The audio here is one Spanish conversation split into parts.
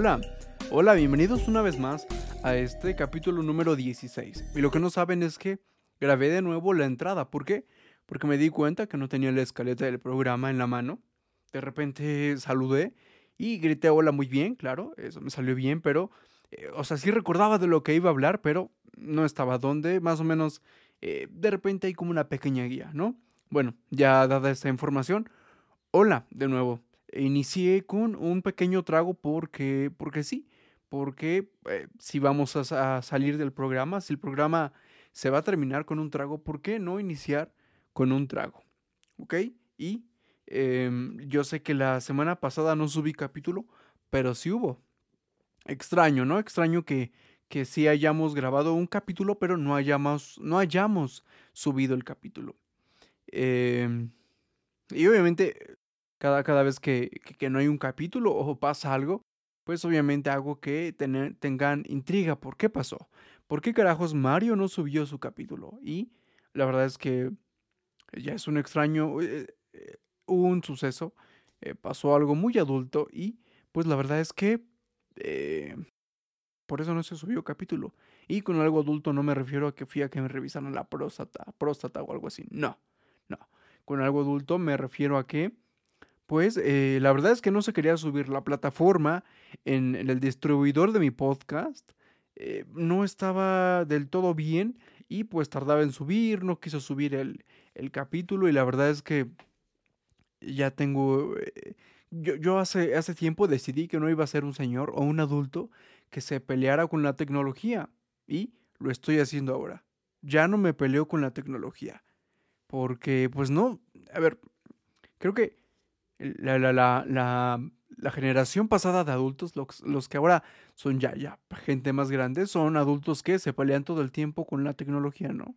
Hola, hola, bienvenidos una vez más a este capítulo número 16. Y lo que no saben es que grabé de nuevo la entrada. ¿Por qué? Porque me di cuenta que no tenía la escaleta del programa en la mano. De repente saludé y grité hola muy bien, claro, eso me salió bien, pero, eh, o sea, sí recordaba de lo que iba a hablar, pero no estaba donde, más o menos, eh, de repente hay como una pequeña guía, ¿no? Bueno, ya dada esta información, hola de nuevo. Inicié con un pequeño trago porque, porque sí, porque eh, si vamos a, salir del programa, si el programa se va a terminar con un trago, ¿por qué no iniciar con un trago? ¿Ok? Y em, yo sé que la semana pasada no subí capítulo, pero sí hubo. Extraño, ¿no? Extraño que, que sí hayamos grabado un capítulo, pero no hayamos, no hayamos subido el capítulo. Em, y obviamente, cada, cada vez que, que, no hay un capítulo o pasa algo, pues obviamente hago que tengan intriga. ¿Por qué pasó? ¿Por qué carajos Mario no subió su capítulo? Y la verdad es que ya es un extraño, eh, eh, un suceso, eh, pasó algo muy adulto y pues la verdad es que por eso no se subió capítulo. Y con algo adulto no me refiero a que fui a que me revisaran la próstata, próstata o algo así. No, no. Con algo adulto me refiero a que, pues, eh, la verdad es que no se quería subir la plataforma en, el distribuidor de mi podcast. Eh, no estaba del todo bien y pues tardaba en subir, no quiso subir el, el capítulo y la verdad es que ya tengo... Eh, yo, yo hace, hace tiempo decidí que no iba a ser un señor o un adulto que se peleara con la tecnología y lo estoy haciendo ahora. Ya no me peleo con la tecnología. Porque, pues no, a ver, creo que la, la, la, la, generación pasada de adultos, los, los, que ahora son ya, ya gente más grande, son adultos que se pelean todo el tiempo con la tecnología, ¿no?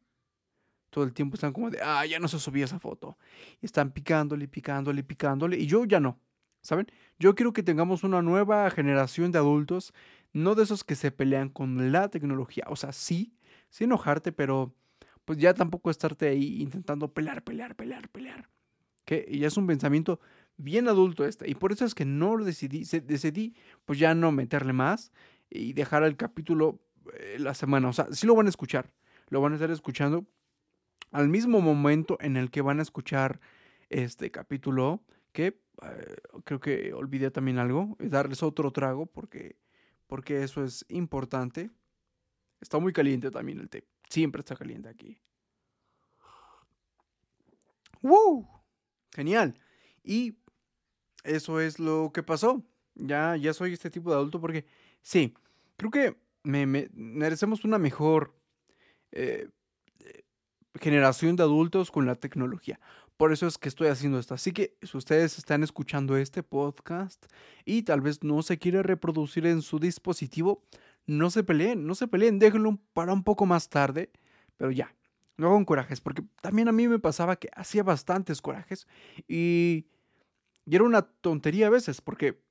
Todo el tiempo están como de, ah, ya no se subía esa foto. Están picándole, picándole, picándole. Y yo ya no. ¿Saben? Yo quiero que tengamos una nueva generación de adultos no de esos que se pelean con la tecnología. O sea, sí, sí enojarte, pero pues ya tampoco estarte ahí intentando pelear, pelear, pelear, pelear. Que ya es un pensamiento bien adulto este. Y por eso es que no lo decidí, decidí pues ya no meterle más y dejar el capítulo eh, la semana. O sea, sí lo van a escuchar, lo van a estar escuchando al mismo momento en el que van a escuchar este capítulo que eh, creo que olvidé también algo, darles otro trago porque porque eso es importante. Está muy caliente también el té. Siempre está caliente aquí. ¡Woo! Genial. Y eso es lo que pasó. Ya, ya soy este tipo de adulto porque sí, creo que me, merecemos una mejor eh, generación de adultos con la tecnología. Por eso es que estoy haciendo esto. Así que si ustedes están escuchando este podcast y tal vez no se quiere reproducir en su dispositivo, no se peleen, no se peleen, déjenlo para un poco más tarde, pero ya, no hagan corajes, porque también a mí me pasaba que hacía bastantes corajes y, y era una tontería a veces, porque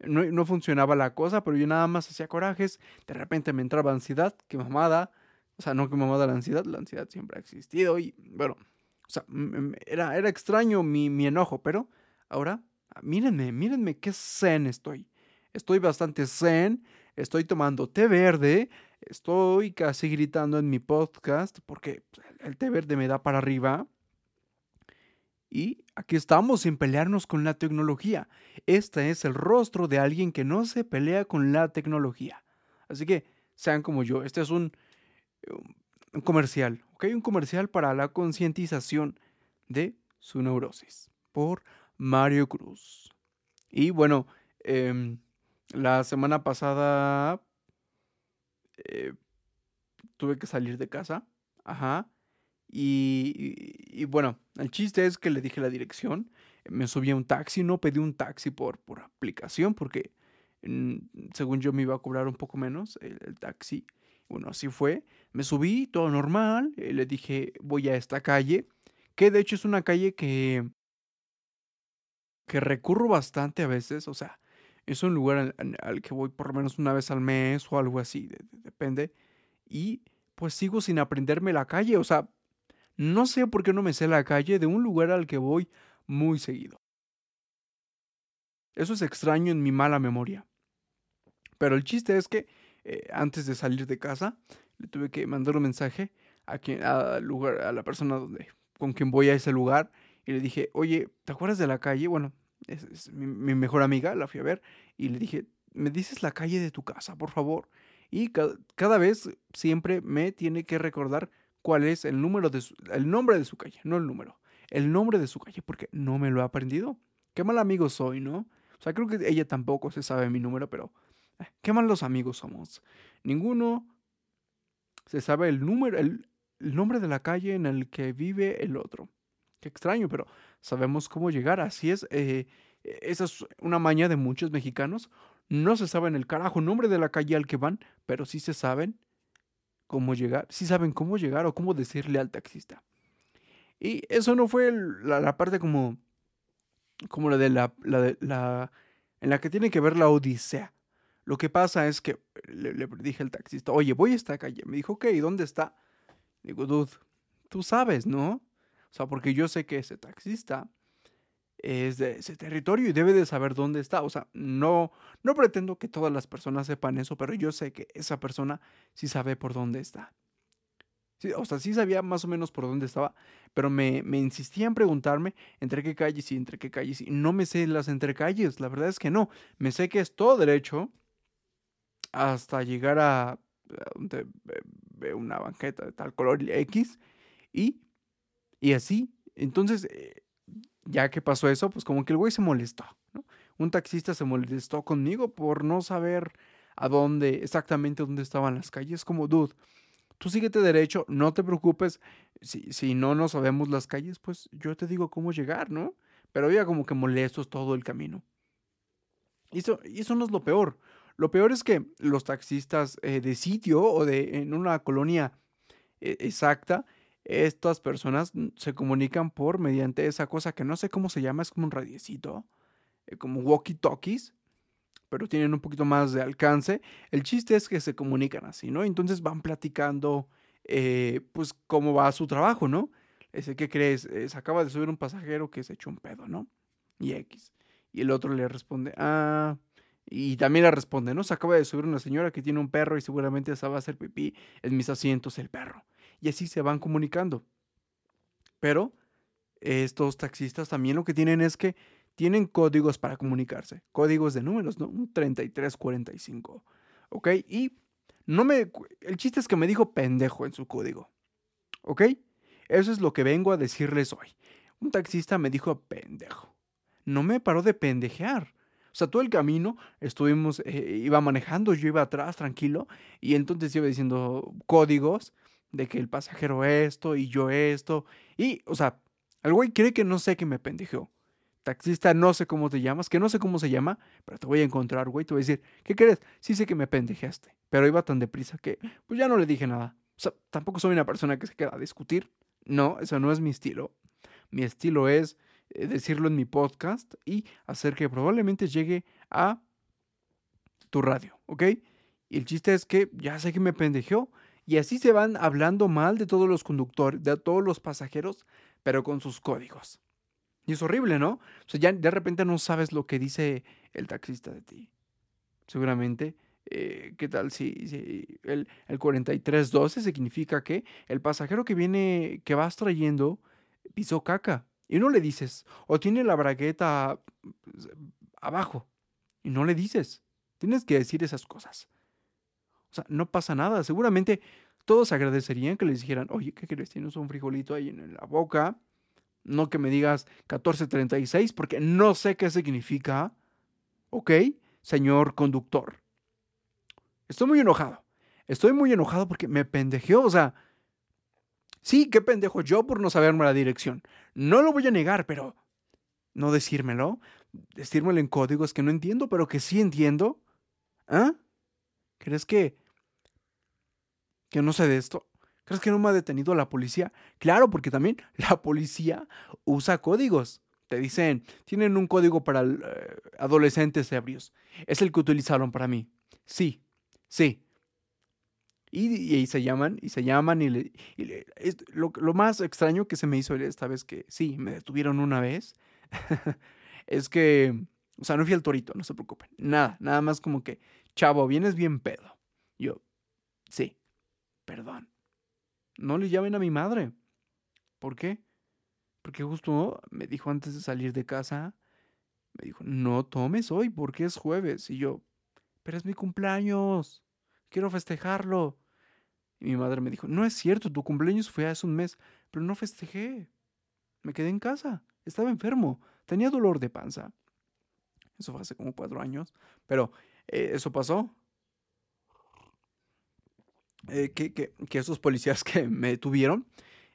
no, no, funcionaba la cosa, pero yo nada más hacía corajes, de repente me entraba ansiedad, que mamada, o sea, no que mamada la ansiedad, la ansiedad siempre ha existido y bueno, o sea, era, era extraño mi, mi enojo, pero ahora, ah, mírenme, mírenme qué zen estoy. Estoy bastante zen, estoy tomando té verde, estoy casi gritando en mi podcast porque el té verde me da para arriba. Y aquí estamos sin pelearnos con la tecnología. Este es el rostro de alguien que no se pelea con la tecnología. Así que sean como yo. Este es un, un comercial, ¿ok? Un comercial para la concientización de su neurosis por Mario Cruz. Y bueno, em, la semana pasada eh, tuve que salir de casa, ajá. Y, bueno, el chiste es que le dije la dirección, me subí a un taxi, no pedí un taxi por, por aplicación porque mm, según yo me iba a cobrar un poco menos el taxi. Bueno, así fue. Me subí, todo normal. Eh, le dije, voy a esta calle. Que de hecho es una calle que. que recurro bastante a veces. O sea, es un lugar al, que voy por lo menos una vez al mes o algo así. depende. Y pues sigo sin aprenderme la calle. O sea, no sé por qué no me sé la calle de un lugar al que voy muy seguido. Eso es extraño en mi mala memoria. Pero el chiste es que eh, antes de salir de casa, le tuve que mandar un mensaje a, quien, a, lugar, a la persona donde, con quien voy a ese lugar y le dije, oye, ¿te acuerdas de la calle? Bueno, es, mi, mejor amiga, la fui a ver y le dije, ¿me dices la calle de tu casa, por favor? Y cada, vez siempre me tiene que recordar cuál es el número de su, el nombre de su calle, no el número, el nombre de su calle, porque no me lo ha aprendido. Qué mal amigo soy, ¿no? O sea, creo que ella tampoco se sabe mi número, pero eh, qué malos amigos somos. Ninguno se sabe el número, el, nombre de la calle en el que vive el otro. Qué extraño, pero sabemos cómo llegar. Así es. Eh, esa es una maña de muchos mexicanos. No se saben el carajo nombre de la calle al que van, pero sí se saben cómo llegar. Sí saben cómo llegar o cómo decirle al taxista. Y eso no fue la, parte como, como la de la, la, de la, en la que tiene que ver la odisea. Lo que pasa es que le, le dije al taxista, oye, voy a esta calle. Me dijo, ok, ¿dónde está? Digo, dude, tú sabes, ¿no? O sea, porque yo sé que ese taxista es de ese territorio y debe de saber dónde está. O sea, no, no pretendo que todas las personas sepan eso, pero yo sé que esa persona sí sabe por dónde está. o sea, sí sabía más o menos por dónde estaba, pero me, me insistía en preguntarme entre qué calles y entre qué calles. Y no me sé las entre calles, la verdad es que no. Me sé que es todo derecho hasta llegar a donde ve una banqueta de tal color X y, y así. Entonces, eh, ya que pasó eso, pues como que el güey se molestó. Un taxista se molestó conmigo por no saber a dónde, exactamente dónde estaban las calles. Como, dude, tú síguete derecho, no te preocupes. Si, si no no sabemos las calles, pues yo te digo cómo llegar, ¿no? Pero ya como que molestos todo el camino. Y eso, y eso no es lo peor. Lo peor es que los taxistas eh, de sitio o de en una colonia eh, exacta, estas personas se comunican por mediante esa cosa que no sé cómo se llama, es como un radiecito, eh, como walkie-talkies, pero tienen un poquito más de alcance. El chiste es que se comunican así, ¿no? Entonces van platicando, pues, cómo va su trabajo, ¿no? Ese, ¿qué crees? se acaba de subir un pasajero que se echó un pedo, ¿no? Y X. Y el otro le responde, ah, y también le responde, ¿no? Se acaba de subir una señora que tiene un perro y seguramente se va a hacer pipí en mis asientos el perro. Y así se van comunicando. Pero estos taxistas también lo que tienen es que tienen códigos para comunicarse. Códigos de números, ¿no? Un 3345. ¿Ok? Y no me... El chiste es que me dijo pendejo en su código. ¿Ok? Eso es lo que vengo a decirles hoy. Un taxista me dijo pendejo. No me paró de pendejear. O sea, todo el camino estuvimos, eh, iba manejando, yo iba atrás tranquilo y entonces iba diciendo códigos de que el pasajero esto y yo esto. Y, o sea, el güey cree que no sé que me pendejeó. Taxista, no sé cómo te llamas, que no sé cómo se llama, pero te voy a encontrar, güey. Te voy a decir, ¿qué crees? Sí sé que me pendejeaste, pero iba tan deprisa que, pues ya no le dije nada. O sea, tampoco soy una persona que se queda a discutir. No, eso no es mi estilo. Mi estilo es eh, decirlo en mi podcast y hacer que probablemente llegue a tu radio, ¿ok? Y el chiste es que ya sé que me pendejeó y así se van hablando mal de todos los conductores, de todos los pasajeros, pero con sus códigos. Y es horrible, ¿no? O sea, ya de repente no sabes lo que dice el taxista de ti. Seguramente, eh, ¿qué tal si, el 4312 significa que el pasajero que viene, que vas trayendo, pisó caca? y no le dices, o tiene la bragueta pues, abajo y no le dices. Tienes que decir esas cosas. O sea, no pasa nada. Seguramente todos agradecerían que les dijeran, oye, ¿qué crees? Tienes un frijolito ahí en la boca. No que me digas 1436 porque no sé qué significa. ¿Ok? Señor conductor. Estoy muy enojado. Estoy muy enojado porque me pendejeó. O sea, Sí, qué pendejo yo por no saberme la dirección. No lo voy a negar, pero no decírmelo. Decírmelo en códigos que no entiendo, pero que sí entiendo. ¿Ah? ¿Crees que... que no sé de esto? ¿Crees que no me ha detenido la policía? Claro, porque también la policía usa códigos. Te dicen, tienen un código para eh, adolescentes ebrios. Es el que utilizaron para mí. Sí, sí. Y, se llaman, y se llaman, y, lo, más extraño que se me hizo esta vez que sí, me detuvieron una vez, es que, o sea, no fui al torito, no se preocupen, nada, nada más como que chavo, vienes bien pedo. Yo, sí, perdón. No le llamen a mi madre. ¿Por qué? Porque justo me dijo antes de salir de casa, me dijo, no tomes hoy porque es jueves. Y yo, pero es mi cumpleaños, quiero festejarlo. Y mi madre me dijo, no es cierto, tu cumpleaños fue hace un mes, pero no festejé. Me quedé en casa, estaba enfermo, tenía dolor de panza. Eso fue hace como cuatro años, pero eh, eso pasó. Eh, que, esos policías que me detuvieron,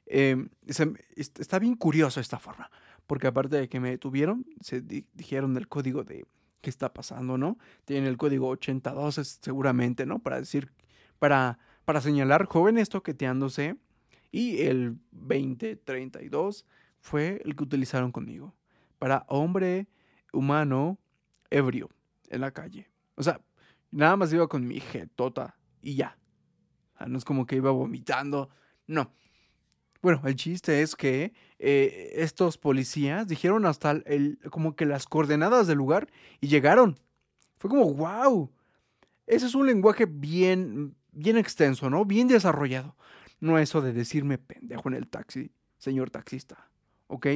eh, está bien curioso esta forma, porque aparte de que me detuvieron, se dijeron del código de qué está pasando, ¿no? Tienen el código 82 seguramente, ¿no? Para decir, para, para señalar jóvenes toqueteándose y el 2032 fue el que utilizaron conmigo. Para hombre humano ebrio en la calle. O sea, nada más iba con mi jetota y ya. O no es como que iba vomitando. No. Bueno, el chiste es que eh, estos policías dijeron hasta el, como que las coordenadas del lugar y llegaron. Fue como, wow. Ese es un lenguaje bien, bien extenso, ¿no? Bien desarrollado. No eso de decirme pendejo en el taxi, señor taxista. ¿Ok?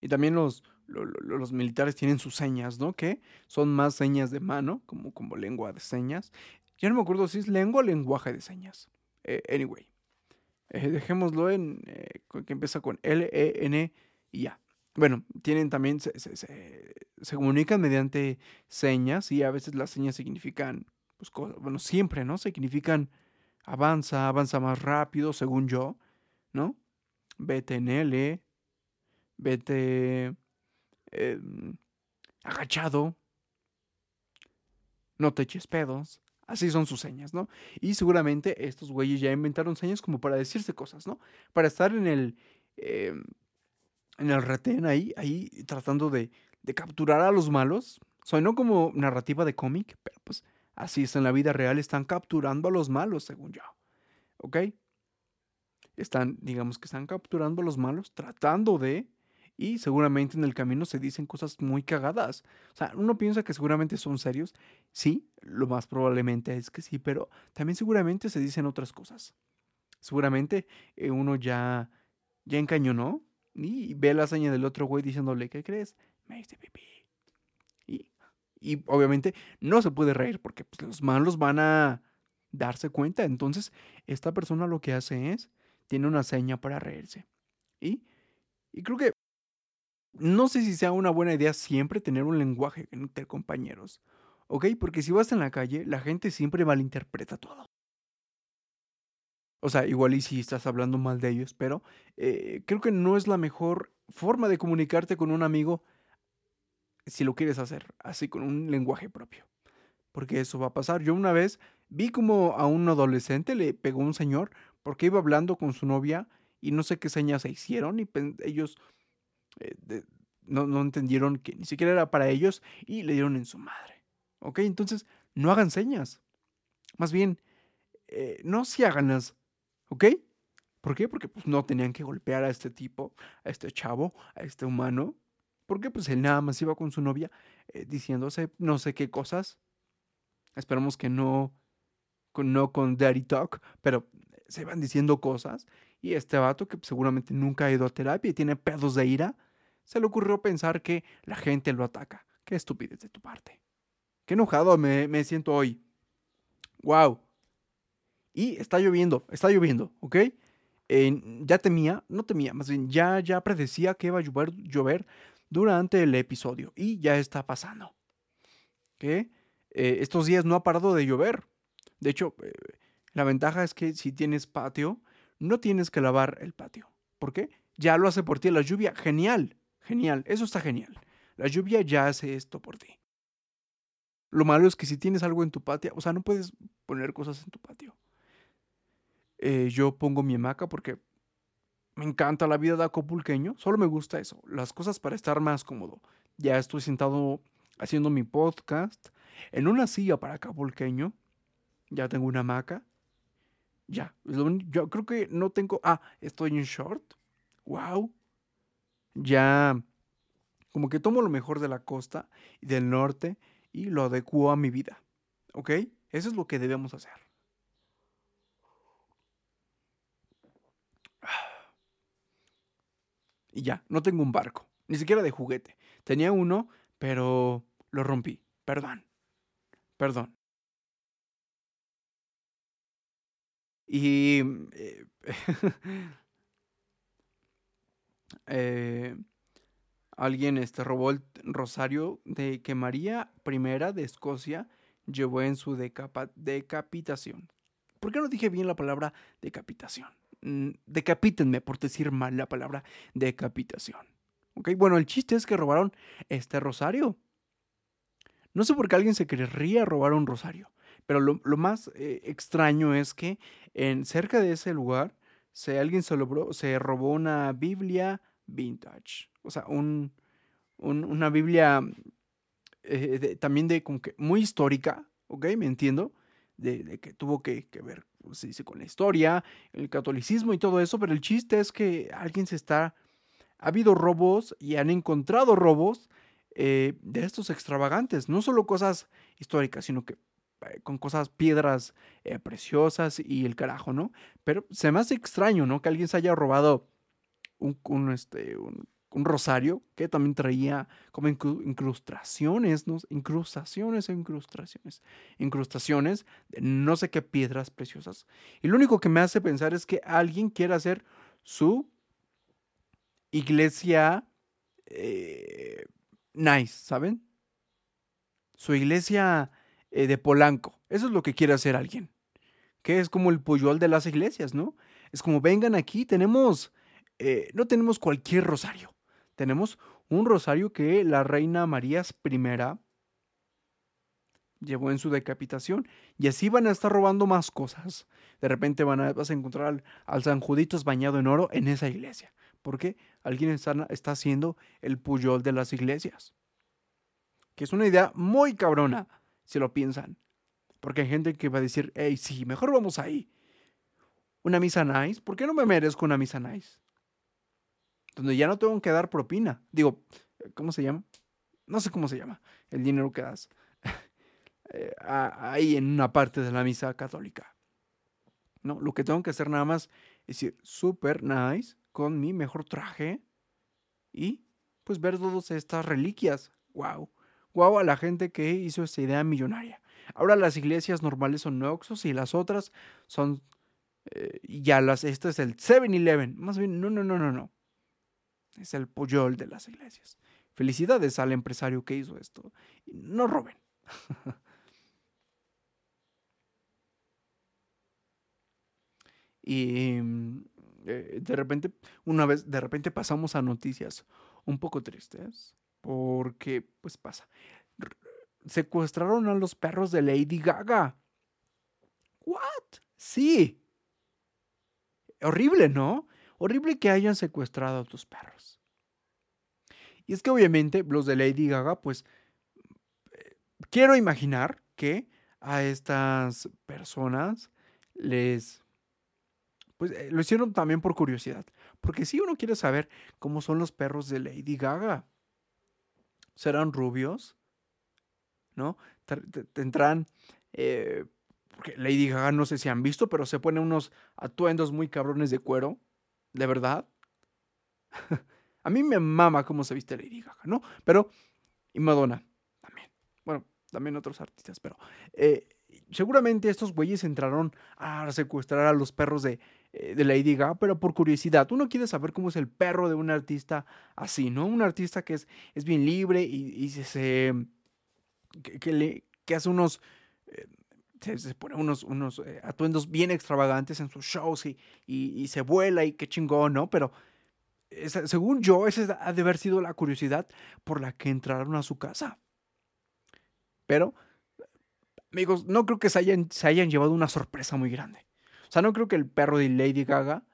Y también los, los, militares tienen sus señas, ¿no? Que son más señas de mano, como, como lengua de señas. Ya no me acuerdo si es lengua o lenguaje de señas. Eh, anyway, eh, dejémoslo en eh, que empieza con L, E, N y ya. Bueno, tienen también, se, se, se, comunican mediante señas y a veces las señas significan, pues, bueno, siempre, ¿no? Significan avanza, avanza más rápido, según yo, ¿no? Vete en L, vete em, agachado, no te eches pedos. Así son sus señas, ¿no? Y seguramente estos güeyes ya inventaron señas como para decirse cosas, ¿no? Para estar en el, em, en el retén ahí, ahí tratando de, de capturar a los malos. No como narrativa de cómic, pero pues así es en la vida real, están capturando a los malos, según yo. ¿Ok? Están, digamos que están capturando a los malos, tratando de y seguramente en el camino se dicen cosas muy cagadas. O sea, uno piensa que seguramente son serios. Sí, lo más probablemente es que sí, pero también seguramente se dicen otras cosas. Seguramente eh, uno ya, ya encañonó y ve la hazaña del otro güey diciéndole, ¿qué crees? Me hice pipí. Y, y obviamente no se puede reír porque pues, los malos van a darse cuenta. Entonces, esta persona lo que hace es, tiene una seña para reírse. Y, y creo que no sé si sea una buena idea siempre tener un lenguaje entre compañeros, ¿ok? Porque si vas en la calle, la gente siempre malinterpreta todo. O sea, igual y si estás hablando mal de ellos, pero eh, creo que no es la mejor forma de comunicarte con un amigo si lo quieres hacer, así con un lenguaje propio. Porque eso va a pasar. Yo una vez vi como a un adolescente le pegó un señor porque iba hablando con su novia y no sé qué señas se hicieron y ellos eh, no, no, entendieron que ni siquiera era para ellos y le dieron en su madre. ¿Ok? Entonces, no hagan señas. Más bien, eh, no se háganlas. ¿Ok? ¿Por qué? Porque pues, no tenían que golpear a este tipo, a este chavo, a este humano. Porque pues él nada más iba con su novia eh, diciéndose no sé qué cosas. Esperamos que no con, no con Daddy Talk, pero se van diciendo cosas. Y este vato que seguramente nunca ha ido a terapia y tiene pedos de ira, se le ocurrió pensar que la gente lo ataca. Qué estupidez de tu parte. Qué enojado me, me siento hoy. Wow. Y está lloviendo, está lloviendo, ¿ok? ya temía, no temía, más bien ya, ya predecía que iba a llover, llover durante el episodio y ya está pasando. ¿Qué? Eh, estos días no ha parado de llover. De hecho, eh, la ventaja es que si tienes patio, no tienes que lavar el patio. ¿Por qué? Ya lo hace por ti la lluvia. Genial. Genial, eso está genial. La lluvia ya hace esto por ti. Lo malo es que si tienes algo en tu patio, o sea, no puedes poner cosas en tu patio. Eh, yo pongo mi hamaca porque me encanta la vida de acopulqueño, solo me gusta eso, las cosas para estar más cómodo. Ya estoy sentado haciendo mi podcast en una silla para acapulqueño, ya tengo una hamaca, ya, yo creo que no tengo, ah, estoy en short, wow, ya Como que tomo lo mejor de la costa y del norte y lo adecuo a mi vida. ¿Ok? Eso es lo que debemos hacer. Y ya, no tengo un barco, ni siquiera de juguete. Tenía uno, pero lo rompí. Perdón. Perdón. Y... Eh, eh, alguien este, robó el rosario de que María I de Escocia llevó en su decapitación. ¿Por qué no dije bien la palabra decapitación? Mm, decapítenme por decir mal la palabra decapitación. ¿Ok? Bueno, el chiste es que robaron este rosario. No sé por qué alguien se querría robar un rosario, pero lo, más eh, extraño es que en cerca de ese lugar se, alguien se, se robó una Biblia vintage. O sea, un, una Biblia eh, también de como que muy histórica, ¿ok? Me entiendo, de, que tuvo que, ver, pues, se dice, con la historia, el catolicismo y todo eso, pero el chiste es que alguien se está, ha habido robos y han encontrado robos eh, de estos extravagantes, no solo cosas históricas, sino que con cosas, piedras preciosas y el carajo, ¿no? Pero se me hace extraño, ¿no? Que alguien se haya robado un, un, este, un rosario que también traía como incrustaciones, ¿no? incrustaciones, incrustaciones, incrustaciones de no sé qué piedras preciosas. Y lo único que me hace pensar es que alguien quiere hacer su iglesia eh, nice, ¿saben? Su iglesia eh, de Polanco. Eso es lo que quiere hacer alguien. Que es como el puyol de las iglesias, ¿no? Es como vengan aquí, tenemos, eh, no tenemos cualquier rosario tenemos un rosario que la reina María I llevó en su decapitación. Y así van a estar robando más cosas. De repente van a, vas a encontrar al, San Juditos bañado en oro en esa iglesia. Porque alguien está, está haciendo el puyol de las iglesias. Que es una idea muy cabrona, si lo piensan. Porque hay gente que va a decir, hey, sí, mejor vamos ahí. Una misa nice. ¿Por qué no me merezco una misa nice? donde ya no tengo que dar propina. Digo, ¿cómo se llama? No sé cómo se llama el dinero que das eh, ahí en una parte de la misa católica. No, lo que tengo que hacer nada más es ir super nice con mi mejor traje y pues ver todas estas reliquias. Wow. Wow a la gente que hizo esta idea millonaria. Ahora las iglesias normales son Noxos y las otras son eh, ya las, este es el 7-Eleven. Más bien, no, no, no, no, no. Es el pollol de las iglesias. Felicidades al empresario que hizo esto. No roben. y mm, eh, de repente, una vez, de repente pasamos a noticias un poco tristes. Porque, pues pasa. Secuestraron a los perros de Lady Gaga. ¿What? Sí. Horrible, ¿no? Horrible que hayan secuestrado a tus perros. Y es que obviamente los de Lady Gaga, pues eh, quiero imaginar que a estas personas les, pues eh, lo hicieron también por curiosidad. Porque si uno quiere saber cómo son los perros de Lady Gaga, serán rubios, ¿no? Tendrán, eh, porque Lady Gaga no sé si han visto, pero se pone unos atuendos muy cabrones de cuero de verdad. a mí me mama cómo se viste Lady Gaga, ¿no? Pero, y Madonna también. Bueno, también otros artistas, pero eh, seguramente estos güeyes entraron a secuestrar a los perros de, eh, de, Lady Gaga, pero por curiosidad. Uno quiere saber cómo es el perro de un artista así, ¿no? Un artista que es, es bien libre y, se. que, le, que hace unos. Eh, se, pone unos, unos eh, atuendos bien extravagantes en sus shows y, y, se vuela y qué chingón, ¿no? Pero según yo, esa ha de haber sido la curiosidad por la que entraron a su casa. Pero, amigos, no creo que se hayan, llevado una sorpresa muy grande. O sea, no creo que el perro de Lady Gaga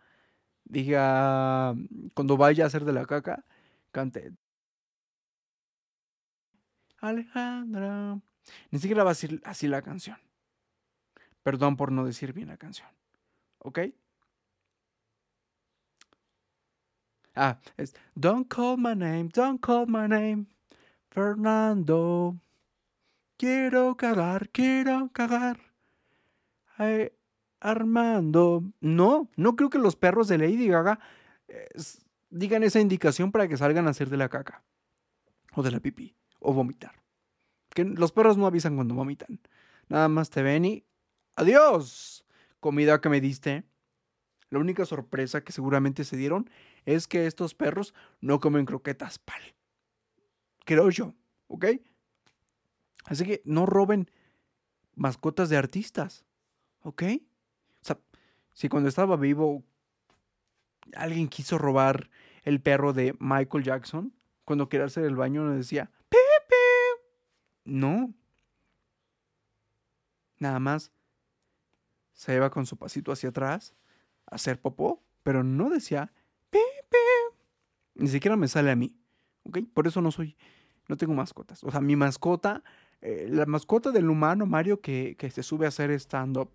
diga, cuando vaya a hacer de la caca, cante. Alejandra. Ni siquiera va a decir así la canción. Perdón por no decir bien la canción. ¿Ok? Ah, es Don't call my name, don't call my name, Fernando. Quiero cagar, quiero cagar. Ay, Armando. No, no creo que los perros de Lady Gaga digan esa indicación para que salgan a hacer de la caca. O de la pipí. O vomitar. Que los perros no avisan cuando vomitan. Nada más te ven y. ¡Adiós! Comida que me diste. La única sorpresa que seguramente se dieron es que estos perros no comen croquetas pal. Creo yo, ¿ok? Así que no roben mascotas de artistas, ¿ok? O sea, si cuando estaba vivo alguien quiso robar el perro de Michael Jackson, cuando quería hacer el baño, le decía, Pepe. No. Nada más se iba con su pasito hacia atrás a hacer popó, pero no decía, Pepe. Ni siquiera me sale a mí. ¿Ok? Por eso no soy, no tengo mascotas. O sea, mi mascota, eh, la mascota del humano Mario que, que se sube a hacer stand-up,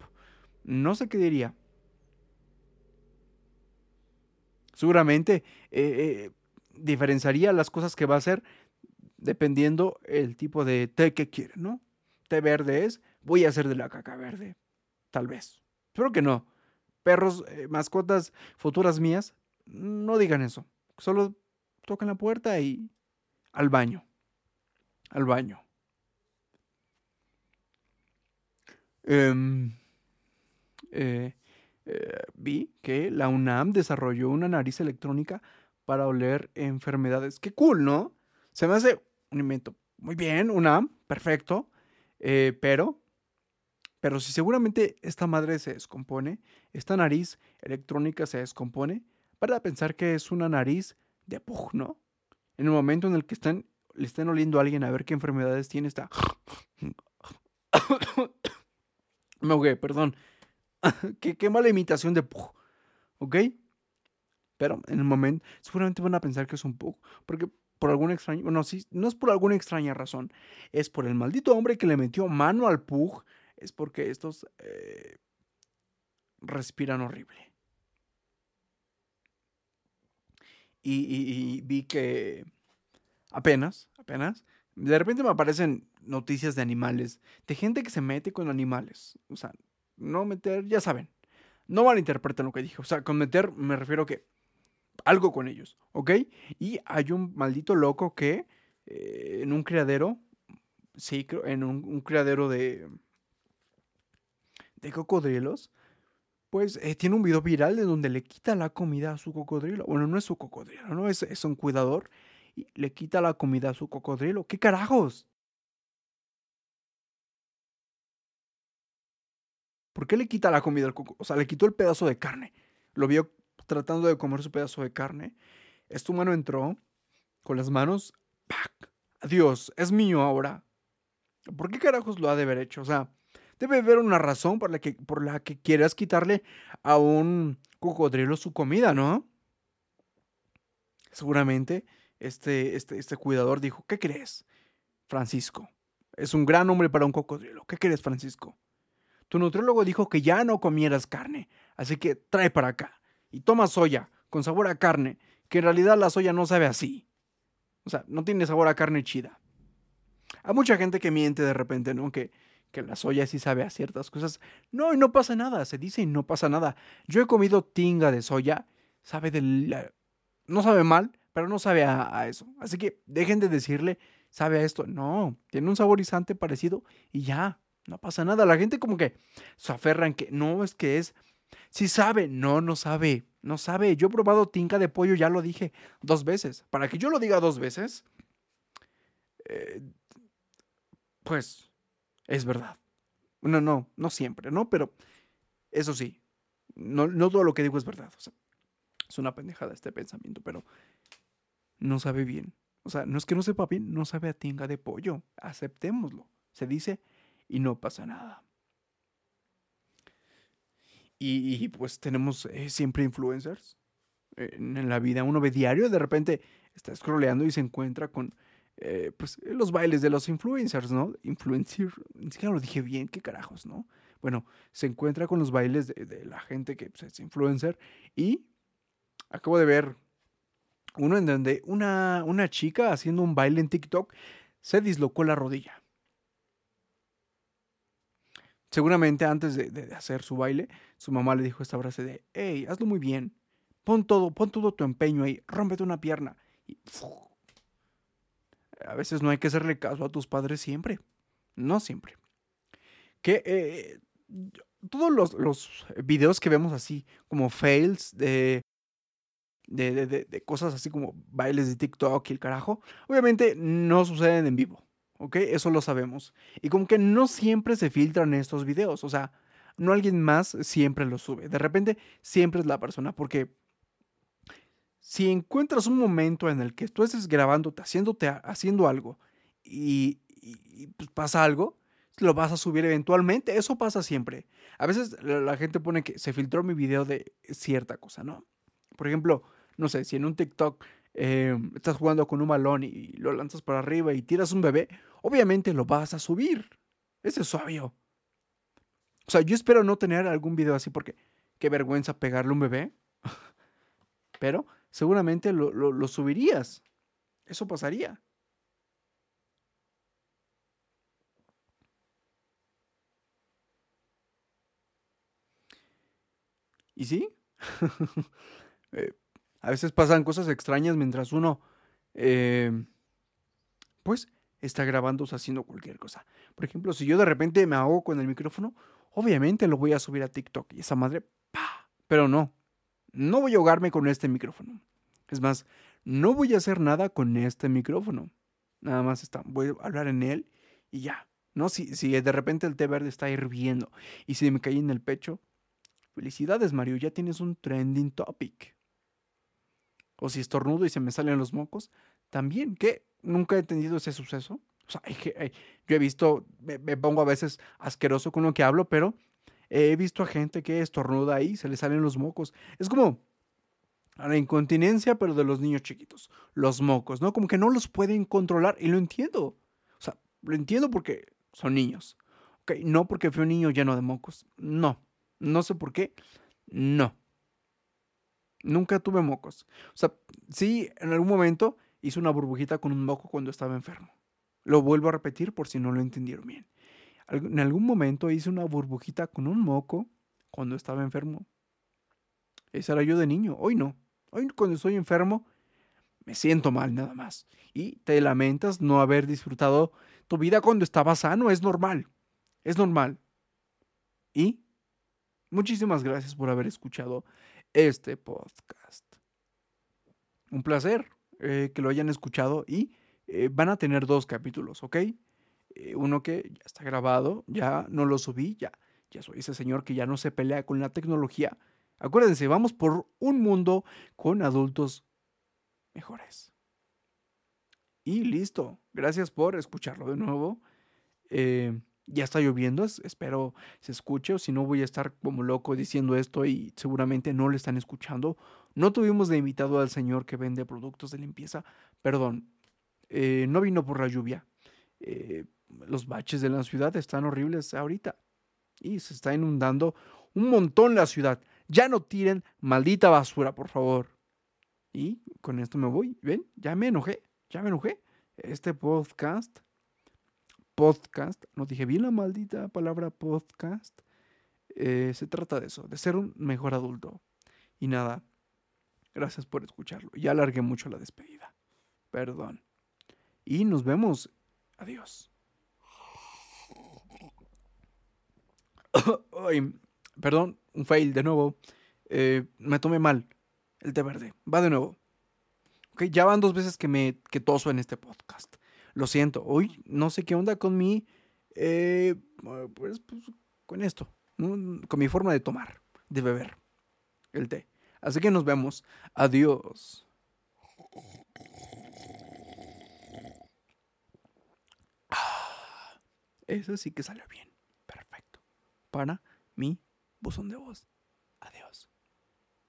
no sé qué diría. Seguramente eh, eh, diferenciaría las cosas que va a hacer dependiendo el tipo de té que quiere, ¿no? Té verde es, voy a hacer de la caca verde. Tal vez. Espero que no. Perros, mascotas futuras mías, no digan eso. Solo tocan la puerta y al baño. Al baño. Em, eh, eh, vi que la UNAM desarrolló una nariz electrónica para oler enfermedades. Qué cool, ¿no? Se me hace un invento. Muy bien, UNAM, perfecto. Eh, pero, pero si seguramente esta madre se descompone, esta nariz electrónica se descompone, para pensar que es una nariz de pug, ¿no? En el momento en el que están, le estén oliendo a alguien a ver qué enfermedades tiene, está... me ahogué, perdón. qué, mala imitación de Pug. ¿Ok? Pero en el momento, seguramente van a pensar que es un Pug. Porque por alguna extraña. Bueno, sí, no es por alguna extraña razón. Es por el maldito hombre que le metió mano al Pug. Es porque estos eh, respiran horrible. y vi que apenas, apenas, de repente me aparecen noticias de animales, de gente que se mete con animales. O sea, no meter, ya saben. No malinterpreten lo que dije. O sea, con meter me refiero que algo con ellos, ¿ok? Y hay un maldito loco que eh, en un criadero, sí, en un, criadero de, de cocodrilos, pues eh, tiene un video viral de donde le quita la comida a su cocodrilo. Bueno, no es su cocodrilo, ¿no? Es, es un cuidador y le quita la comida a su cocodrilo. ¿Qué carajos? ¿Por qué le quita la comida al coco? O sea, le quitó el pedazo de carne. Lo vio tratando de comer su pedazo de carne. Este humano entró con las manos. ¡Pac! Adiós, es mío ahora. ¿Por qué carajos lo ha de haber hecho? O sea, debe haber una razón por la que, por la que quieras quitarle a un cocodrilo su comida, ¿no? Seguramente este, este, este cuidador dijo, ¿qué crees? Francisco. Es un gran hombre para un cocodrilo. ¿Qué crees, Francisco? Tu nutriólogo dijo que ya no comieras carne, así que trae para acá. Y toma soya, con sabor a carne, que en realidad la soya no sabe así. O sea, no tiene sabor a carne chida. Hay mucha gente que miente de repente, ¿no? Que, que la soya sí sabe a ciertas cosas. No, y no pasa nada, se dice y no pasa nada. Yo he comido tinga de soya, sabe de No sabe mal, pero no sabe a, a, eso. Así que dejen de decirle, sabe a esto. No, tiene un saborizante parecido y ya. No pasa nada. La gente como que se aferran que no, es que es... Si sabe, no, no sabe, no sabe. Yo he probado tinca de pollo, ya lo dije dos veces. Para que yo lo diga dos veces, eh, pues es verdad. No, no, no siempre, ¿no? Pero eso sí, no, no todo lo que digo es verdad. Es una pendejada este pensamiento, pero no sabe bien. O sea, no es que no sepa bien, no sabe a tinga de pollo. Aceptémoslo. Se dice y no pasa nada. Y, pues tenemos eh, siempre influencers en, la vida. Uno ve diario, de repente está scrolleando y se encuentra con eh, pues, los bailes de los influencers, ¿no? Influencer, ni siquiera lo dije bien, qué carajos, ¿no? Bueno, se encuentra con los bailes de, la gente que pues, es influencer y acabo de ver Uno en donde una, una chica haciendo un baile en TikTok se dislocó la rodilla. Seguramente antes de, hacer su baile, su mamá le dijo esta frase de, hey, hazlo muy bien, pon todo, pon todo tu empeño ahí, rómpete una pierna. Y, a veces no hay que hacerle caso a tus padres siempre, no siempre. Que eh, todos los, videos que vemos así, como fails de, de, de, de, cosas así como bailes de TikTok y el carajo, obviamente no suceden en vivo. ¿Ok? Eso lo sabemos. Y como que no siempre se filtran estos videos, o sea, no alguien más siempre los sube. De repente siempre es la persona, porque si encuentras un momento en el que tú estés grabándote, haciéndote, haciendo algo y, pues, pasa algo, lo vas a subir eventualmente. Eso pasa siempre. A veces la, gente pone que se filtró mi video de cierta cosa, ¿no? Por ejemplo, no sé, si en un TikTok eh, estás jugando con un balón y lo lanzas para arriba y tiras un bebé, obviamente lo vas a subir. Ese es obvio. O sea, yo espero no tener algún video así porque qué vergüenza pegarle un bebé. Pero seguramente lo, subirías. Eso pasaría. ¿Y sí? eh, a veces pasan cosas extrañas mientras uno, eh, pues, está grabando o haciendo cualquier cosa. Por ejemplo, si yo de repente me ahogo con el micrófono, obviamente lo voy a subir a TikTok y esa madre, ¡pa! Pero no, no voy a ahogarme con este micrófono. Es más, no voy a hacer nada con este micrófono. Nada más está, voy a hablar en él y ya. ¿No? Si, si de repente el té verde está hirviendo y si me cae en el pecho, felicidades Mario, ya tienes un trending topic o si estornudo y se me salen los mocos, también, que nunca he entendido ese suceso. O sea, yo he visto, me, pongo a veces asqueroso con lo que hablo, pero he visto a gente que estornuda y se le salen los mocos. Es como la incontinencia, pero de los niños chiquitos, los mocos, ¿no? Como que no los pueden controlar y lo entiendo. O sea, lo entiendo porque son niños. Ok, no porque fue un niño lleno de mocos. No, no sé por qué. No. Nunca tuve mocos. O sea, sí, en algún momento hice una burbujita con un moco cuando estaba enfermo. Lo vuelvo a repetir por si no lo entendieron bien. En algún momento hice una burbujita con un moco cuando estaba enfermo. Ese era yo de niño. Hoy no. Hoy cuando estoy enfermo me siento mal nada más. Y te lamentas no haber disfrutado tu vida cuando estaba sano. Es normal. Es normal. Y muchísimas gracias por haber escuchado este podcast. Un placer eh, que lo hayan escuchado y eh, van a tener dos capítulos, ¿ok? Eh, uno que ya está grabado, ya no lo subí, ya, ya soy ese señor que ya no se pelea con la tecnología. Acuérdense, vamos por un mundo con adultos mejores. Y listo. Gracias por escucharlo de nuevo. Eh, ya está lloviendo, espero se escuche, o si no voy a estar como loco diciendo esto y seguramente no le están escuchando. No tuvimos de invitado al señor que vende productos de limpieza, perdón, eh, no vino por la lluvia. Eh, los baches de la ciudad están horribles ahorita y se está inundando un montón la ciudad. Ya no tiren maldita basura, por favor. Y con esto me voy. ¿Ven? Ya me enojé, ya me enojé. Este podcast podcast, no dije bien la maldita palabra podcast, eh, se trata de eso, de ser un mejor adulto. Y nada, gracias por escucharlo. Ya alargué mucho la despedida. Perdón. Y nos vemos. Adiós. perdón, un fail de nuevo. Eh, me tomé mal el té verde. Va de nuevo. Ok, ya van dos veces que me que toso en este podcast. Lo siento, hoy no sé qué onda con mi, eh, pues, pues, con esto, con mi forma de tomar, de beber el té. Así que nos vemos. Adiós. Ah, eso sí que salió bien. Perfecto. Para mi buzón de voz.